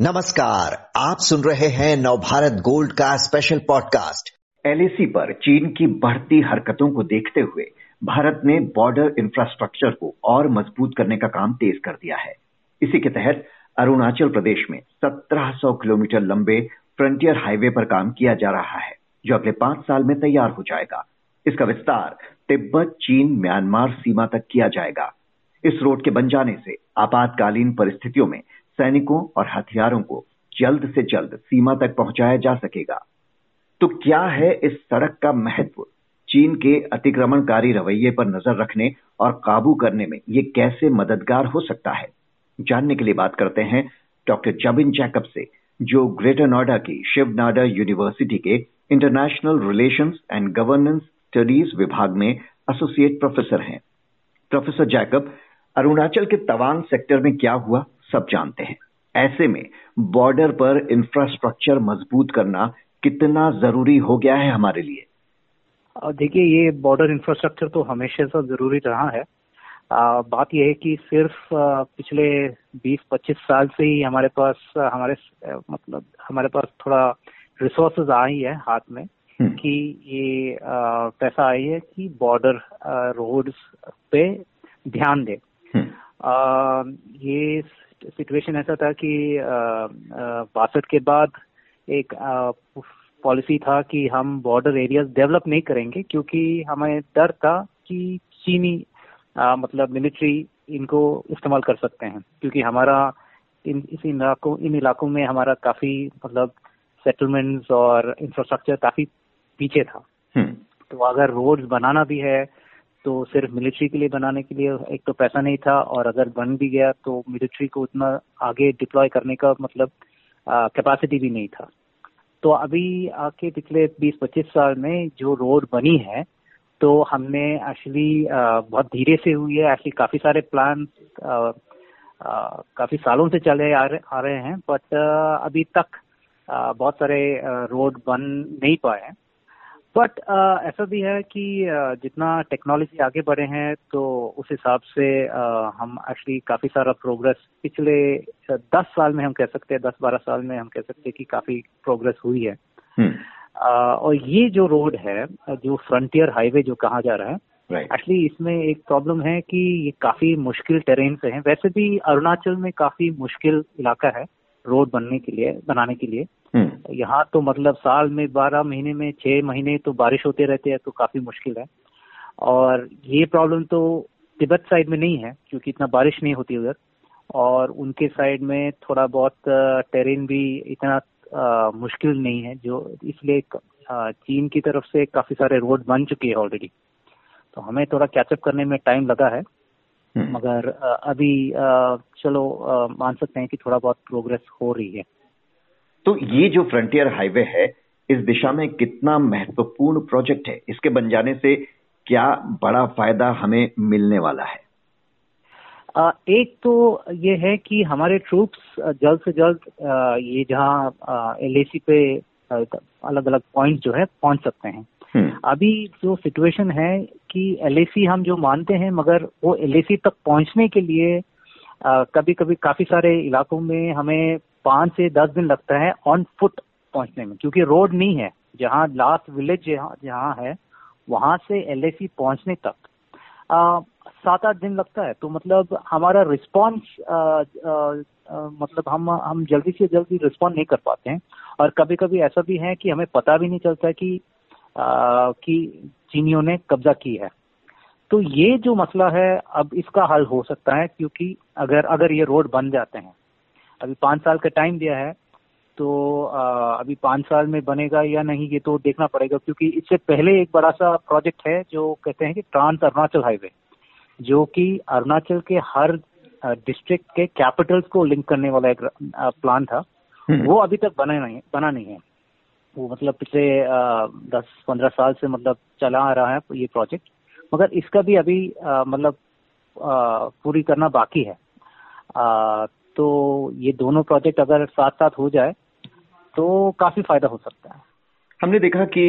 नमस्कार, आप सुन रहे हैं नवभारत गोल्ड का स्पेशल पॉडकास्ट एलएसी पर चीन की बढ़ती हरकतों को देखते हुए भारत ने बॉर्डर इंफ्रास्ट्रक्चर को और मज़बूत करने का काम तेज कर दिया है। इसी के तहत अरुणाचल प्रदेश में 1700 किलोमीटर लंबे फ्रंटियर हाईवे पर काम किया जा रहा है, जो अगले पाँच साल में तैयार हो जाएगा। इसका विस्तार तिब्बत, चीन, म्यांमार सीमा तक किया जाएगा। इस रोड के बन जाने से आपातकालीन परिस्थितियों में सैनिकों और हथियारों को जल्द से जल्द सीमा तक पहुँचाया जा सकेगा। तो क्या है इस सड़क का महत्व? चीन के अतिक्रमणकारी रवैये पर नज़र रखने और काबू करने में ये कैसे मददगार हो सकता है? जानने के लिए बात करते हैं डॉक्टर जबिन जैकब से, जो ग्रेटर नोएडा की शिव नाडा यूनिवर्सिटी के international relations and governance studies विभाग में एसोसिएट प्रोफेसर हैं। प्रोफेसर जैकब, अरुणाचल के तवांग सेक्टर में क्या हुआ? सब जानते हैं ऐसे में बॉर्डर पर इंफ्रास्ट्रक्चर मज़बूत करना कितना ज़रूरी हो गया है हमारे लिए देखिए ये बॉर्डर इंफ्रास्ट्रक्चर तो हमेशा से ज़रूरी रहा है आ, बात यह है कि सिर्फ़ आ, पिछले 20-25 साल से ही हमारे पास हमारे मतलब हमारे पास थोड़ा रिसोर्सेज आई है हाथ में हम्म। कि ये आ, पैसा आई है कि बॉर्डर रोड्स पे ध्यान दे हम्म। ये सिचुएशन ऐसा था कि बासठ के बाद एक पॉलिसी था कि हम बॉर्डर एरियाज़ डेवलप नहीं करेंगे क्योंकि हमें डर था कि चीनी आ, मतलब मिलिट्री इनको इस्तेमाल कर सकते हैं क्योंकि हमारा इन इस इलाकों इन इलाकों में हमारा काफ़ी मतलब सेटलमेंट्स और इंफ्रास्ट्रक्चर काफ़ी पीछे था हम्म। तो अगर रोड्स बनाना भी है तो सिर्फ़ मिलिट्री के लिए बनाने के लिए एक तो पैसा नहीं था और अगर बन भी गया तो मिलिट्री को उतना आगे डिप्लॉय करने का मतलब कैपेसिटी भी नहीं था। तो अभी आके पिछले 20-25 साल में जो रोड बनी है तो हमने एक्चुअली बहुत धीरे से हुई है। एक्चुअली काफ़ी सारे प्लान काफ़ी सालों से चले आ रहे, आ रहे हैं बट अभी तक बहुत सारे रोड बन नहीं पाए हैं। बट uh, ऐसा भी है कि uh, जितना टेक्नोलॉजी आगे बढ़े हैं तो उस हिसाब से uh, हम एक्चुअली काफ़ी सारा प्रोग्रेस पिछले दस साल में हम कह सकते हैं दस बारह साल में हम कह सकते हैं कि काफ़ी प्रोग्रेस हुई है hmm. और ये जो रोड है जो फ्रंटियर हाईवे जो कहा जा रहा है एक्चुअली right. इसमें एक प्रॉब्लम है कि ये काफ़ी मुश्किल टेरेन से है वैसे भी अरुणाचल में काफ़ी मुश्किल इलाका है रोड बनने के लिए बनाने के लिए हम्म। यहाँ तो मतलब साल में बारह महीने में छह महीने तो बारिश होते रहते हैं तो काफ़ी मुश्किल है और ये प्रॉब्लम तो तिब्बत साइड में नहीं है क्योंकि इतना बारिश नहीं होती उधर और उनके साइड में थोड़ा बहुत टेरेन भी इतना आ, मुश्किल नहीं है जो इसलिए चीन की तरफ़ से काफ़ी सारे रोड बन चुके हैं ऑलरेडी तो हमें थोड़ा कैचअप करने में टाइम लगा है। मगर अभी चलो मान सकते हैं कि थोड़ा बहुत प्रोग्रेस हो रही है। तो ये जो फ्रंटियर हाईवे है इस दिशा में कितना महत्वपूर्ण प्रोजेक्ट है? इसके बन जाने से क्या बड़ा फ़ायदा हमें मिलने वाला है? एक तो ये है कि हमारे ट्रूप्स जल्द से जल्द ये जहाँ एल पे अलग अलग पॉइंट जो है पहुँच सकते हैं। हम्म। अभी जो सिचुएशन है कि एल हम जो मानते हैं, मगर वो एलएसी तक पहुँचने के लिए कभी कभी काफ़ी सारे इलाकों में हमें पाँच से दस दिन लगता है ऑन फुट पहुँचने में, क्योंकि रोड नहीं है। जहाँ लास्ट विलेज जहाँ है, वहाँ से एल पहुँचने तक। सात आठ दिन लगता है तो मतलब हमारा रिस्पॉन्स मतलब हम हम जल्दी से जल्दी रिस्पॉन्ड नहीं कर पाते हैं। और कभी कभी ऐसा भी है कि हमें पता भी नहीं चलता कि कि चीनियों ने कब्जा की है। तो ये जो मसला है अब इसका हल हो सकता है क्योंकि अगर अगर ये रोड बन जाते हैं अभी पाँच साल का टाइम दिया है तो आ, अभी पाँच साल में बनेगा या नहीं ये तो देखना पड़ेगा क्योंकि इससे पहले एक बड़ा सा प्रोजेक्ट है जो कहते हैं कि ट्रांस अरुणाचल हाईवे जो कि अरुणाचल के हर डिस्ट्रिक्ट के कैपिटल्स को लिंक करने वाला एक प्लान था। हम्म। वो अभी तक बना नहीं बना नहीं है। वो मतलब पिछले दस पंद्रह साल से मतलब चला आ रहा है ये प्रोजेक्ट मगर इसका भी अभी आ, मतलब आ, पूरी करना बाकी है। आ, तो ये दोनों प्रोजेक्ट अगर साथ साथ हो जाए तो काफ़ी फ़ायदा हो सकता है। हमने देखा कि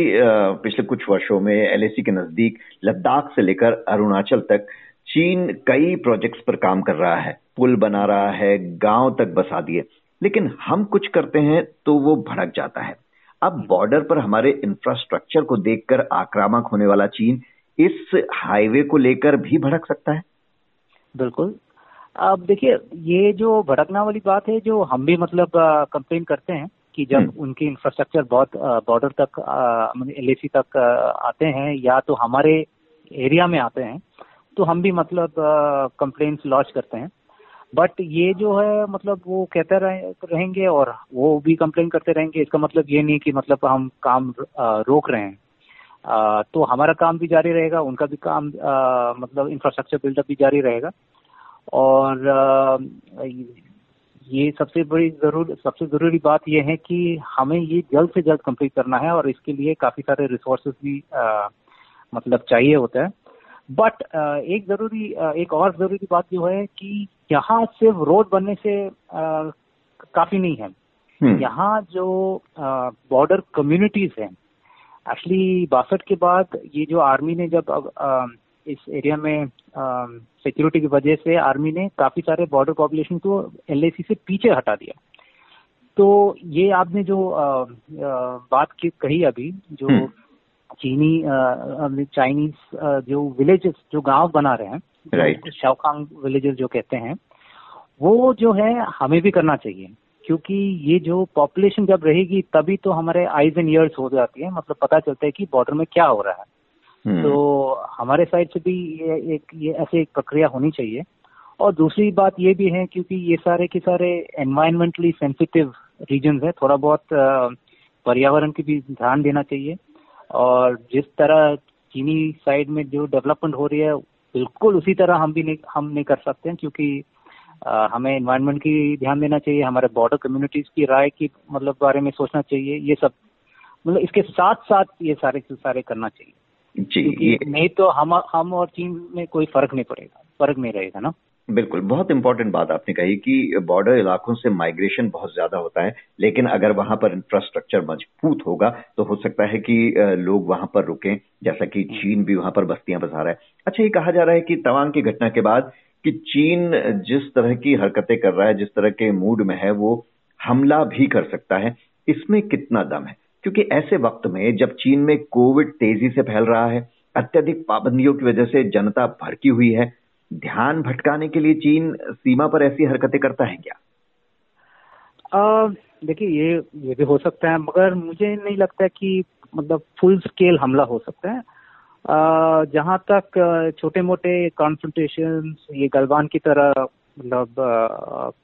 पिछले कुछ वर्षों में एलएसी के नज़दीक लद्दाख से लेकर अरुणाचल तक चीन कई प्रोजेक्ट्स पर काम कर रहा है। पुल बना रहा है गाँव तक बसा दिए। लेकिन हम कुछ करते हैं तो वो भड़क जाता है। अब बॉर्डर पर हमारे इंफ्रास्ट्रक्चर को देखकर आक्रामक होने वाला चीन इस हाईवे को लेकर भी भड़क सकता है। बिल्कुल। अब देखिए ये जो भड़कना वाली बात है जो हम भी मतलब कंप्लेन करते हैं कि जब हम्म। उनकी इंफ्रास्ट्रक्चर बहुत बॉर्डर तक एल तक आते हैं या तो हमारे एरिया में आते हैं तो हम भी मतलब कंप्लेन लॉन्च करते हैं। बट ये जो है मतलब वो कहते रहे, रहेंगे और वो भी कंप्लेन करते रहेंगे। इसका मतलब ये नहीं कि मतलब हम काम रोक रहे हैं। तो हमारा काम भी जारी रहेगा उनका भी काम मतलब इंफ्रास्ट्रक्चर बिल्डअप भी जारी रहेगा। और ये सबसे बड़ी ज़रूर सबसे ज़रूरी बात यह है कि हमें ये जल्द से जल्द कंप्लीट करना है और इसके लिए काफ़ी सारे रिसोर्सेज भी आ, मतलब चाहिए होता है। बट एक ज़रूरी एक और ज़रूरी बात जो है कि यहाँ सिर्फ़ रोड बनने से काफ़ी नहीं है हम्म। यहाँ जो बॉर्डर कम्युनिटीज हैं एक्चुअली बासठ के बाद ये जो आर्मी ने जब आ, इस एरिया में सिक्योरिटी की वजह से आर्मी ने काफ़ी सारे बॉर्डर पॉपुलेशन को एलएसी से पीछे हटा दिया तो ये आपने जो आ, आ, बात की कही अभी जो हम्म। चीनी चाइनीज़ जो विलेजेस जो गाँव बना रहे हैं राइट शाओकांग विलेजेस जो कहते हैं वो जो है हमें भी करना चाहिए। क्योंकि ये जो पॉपुलेशन जब रहेगी तभी तो हमारे आईज एंड ईयर्स हो जाती है। मतलब पता चलता है कि बॉर्डर में क्या हो रहा है। हम्म। तो हमारे साइड से भी ये एक ये ऐसे एक प्रक्रिया होनी चाहिए। और दूसरी बात ये भी है क्योंकि ये सारे के सारे एनवायरमेंटली सेंसिटिव रीजन है थोड़ा बहुत पर्यावरण की भी ध्यान देना चाहिए। और जिस तरह चीनी साइड में जो डेवलपमेंट हो रही है बिल्कुल उसी तरह हम भी नहीं हम नहीं कर सकते हैं क्योंकि आ, हमें इन्वायरमेंट की ध्यान देना चाहिए हमारे बॉर्डर कम्युनिटीज की राय की मतलब बारे में सोचना चाहिए ये सब मतलब इसके साथ साथ ये सारे सारे करना चाहिए। जी नहीं तो हम हम और चीन में कोई फ़र्क नहीं पड़ेगा फ़र्क नहीं रहेगा ना। बिल्कुल, बहुत इंपॉर्टेंट बात आपने कही कि बॉर्डर इलाकों से माइग्रेशन बहुत ज़्यादा होता है, लेकिन अगर वहाँ पर इंफ्रास्ट्रक्चर मज़बूत होगा तो हो सकता है कि लोग वहाँ पर रुकें, जैसा कि। चीन भी वहाँ पर बस्तियाँ बसा रहा है अच्छा ये कहा जा रहा है कि तवांग की घटना के बाद कि चीन जिस तरह की हरकतें कर रहा है, जिस तरह के मूड में है, वो हमला भी कर सकता है इसमें कितना दम है क्योंकि ऐसे वक्त में जब चीन में कोविड तेज़ी से फैल रहा है, अत्यधिक पाबंदियों की वजह से जनता भड़की हुई है ध्यान भटकाने के लिए चीन सीमा पर ऐसी हरकतें करता है क्या? देखिए ये ये भी हो सकता है मगर मुझे नहीं लगता कि मतलब फुल स्केल हमला हो सकता है। जहाँ तक छोटे मोटे कॉन्फ्रंटेशन ये गलवान की तरह मतलब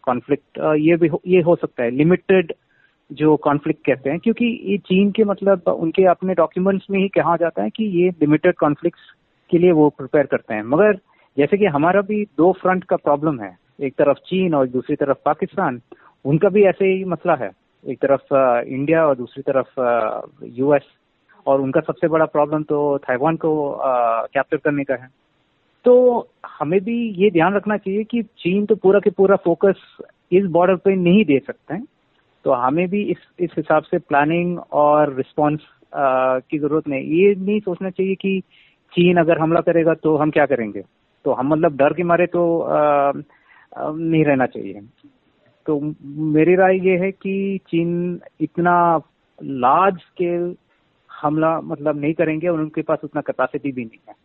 कॉन्फ्लिक्ट ये भी हो, ये हो सकता है। लिमिटेड जो कॉन्फ्लिक्ट कहते हैं क्योंकि ये चीन के मतलब उनके अपने डॉक्यूमेंट्स में ही कहा जाता है कि ये लिमिटेड कॉन्फ्लिक्ट के लिए वो प्रिपेयर करते हैं। मगर जैसे कि हमारा भी दो फ्रंट का प्रॉब्लम है, एक तरफ़ चीन और दूसरी तरफ़ पाकिस्तान, उनका भी ऐसे ही मसला है। एक तरफ़ इंडिया और दूसरी तरफ़ यूएस और उनका सबसे बड़ा प्रॉब्लम तो ताइवान को कैप्चर करने का है। तो हमें भी ये ध्यान रखना चाहिए कि चीन तो पूरा के पूरा फोकस इस बॉर्डर पे नहीं दे सकते हैं। तो हमें भी इस इस हिसाब से प्लानिंग और रिस्पॉन्स की ज़रूरत नहीं। ये नहीं सोचना चाहिए कि चीन अगर हमला करेगा तो हम क्या करेंगे? तो हम मतलब डर के मारे तो आ, नहीं रहना चाहिए। तो मेरी राय ये है कि चीन इतना लार्ज स्केल हमला मतलब नहीं करेंगे और उनके पास उतना कैपेसिटी भी नहीं है।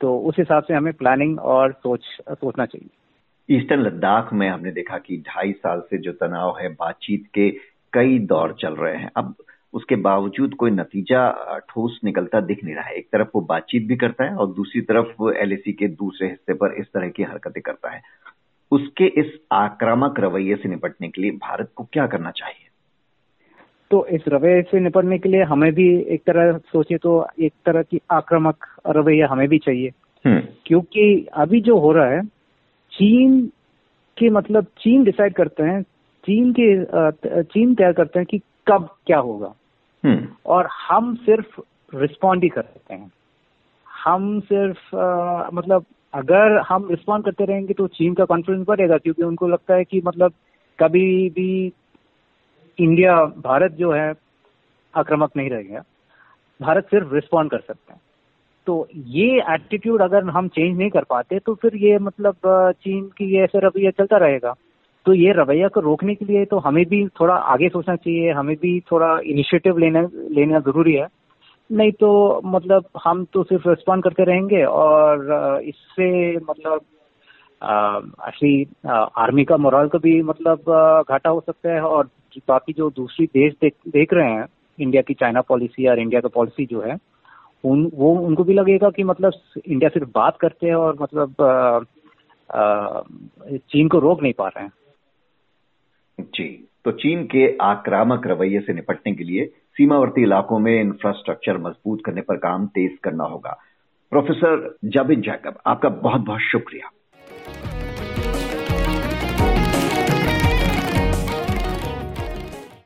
तो उस हिसाब से हमें प्लानिंग और सोच सोचना चाहिए। ईस्टर्न लद्दाख में हमने देखा कि ढाई साल से जो तनाव है बातचीत के कई दौर चल रहे हैं। अब उसके बावजूद कोई नतीजा ठोस निकलता दिख नहीं रहा है एक तरफ़ वो बातचीत भी करता है और दूसरी तरफ़ वो एलएसी के दूसरे हिस्से पर इस तरह की हरकतें करता है उसके इस आक्रामक रवैये से निपटने के लिए भारत को क्या करना चाहिए तो इस रवैये से निपटने के लिए हमें भी एक तरह सोचे तो एक तरह की आक्रामक रवैया हमें भी चाहिए हम्म। क्योंकि अभी जो हो रहा है चीन के मतलब चीन डिसाइड करते हैं चीन के चीन तय करते हैं कि कब क्या होगा। और हम सिर्फ़ रिस्पॉन्ड ही कर सकते हैं। हम सिर्फ़ आ, मतलब अगर हम रिस्पॉन्ड करते रहेंगे तो चीन का कॉन्फिडेंस बढ़ेगा क्योंकि उनको लगता है कि मतलब कभी भी इंडिया भारत जो है आक्रामक नहीं रहेगा। भारत सिर्फ़ रिस्पॉन्ड कर सकते हैं। तो ये एटीट्यूड अगर हम चेंज नहीं कर पाते तो फिर ये मतलब चीन की ये ऐसे रवैया चलता रहेगा। तो ये रवैया को रोकने के लिए तो हमें भी थोड़ा आगे सोचना चाहिए हमें भी थोड़ा इनिशिएटिव लेना लेना ज़रूरी है। नहीं तो मतलब हम तो सिर्फ़ रिस्पॉन्ड करते रहेंगे और इससे मतलब एक्चुअली आर्मी का मोरल का भी मतलब घाटा हो सकता है और बाकी जो दूसरी देश देख, देख रहे हैं इंडिया की चाइना पॉलिसी और इंडिया का पॉलिसी जो है उन वो उनको भी लगेगा कि मतलब इंडिया सिर्फ़ बात करते हैं और मतलब आ, आ, चीन को रोक नहीं पा रहे हैं। जी। तो चीन के आक्रामक रवैये से निपटने के लिए सीमावर्ती इलाकों में इंफ्रास्ट्रक्चर मज़बूत करने पर काम तेज करना होगा। प्रोफेसर जाबिन जैकब, आपका बहुत बहुत शुक्रिया।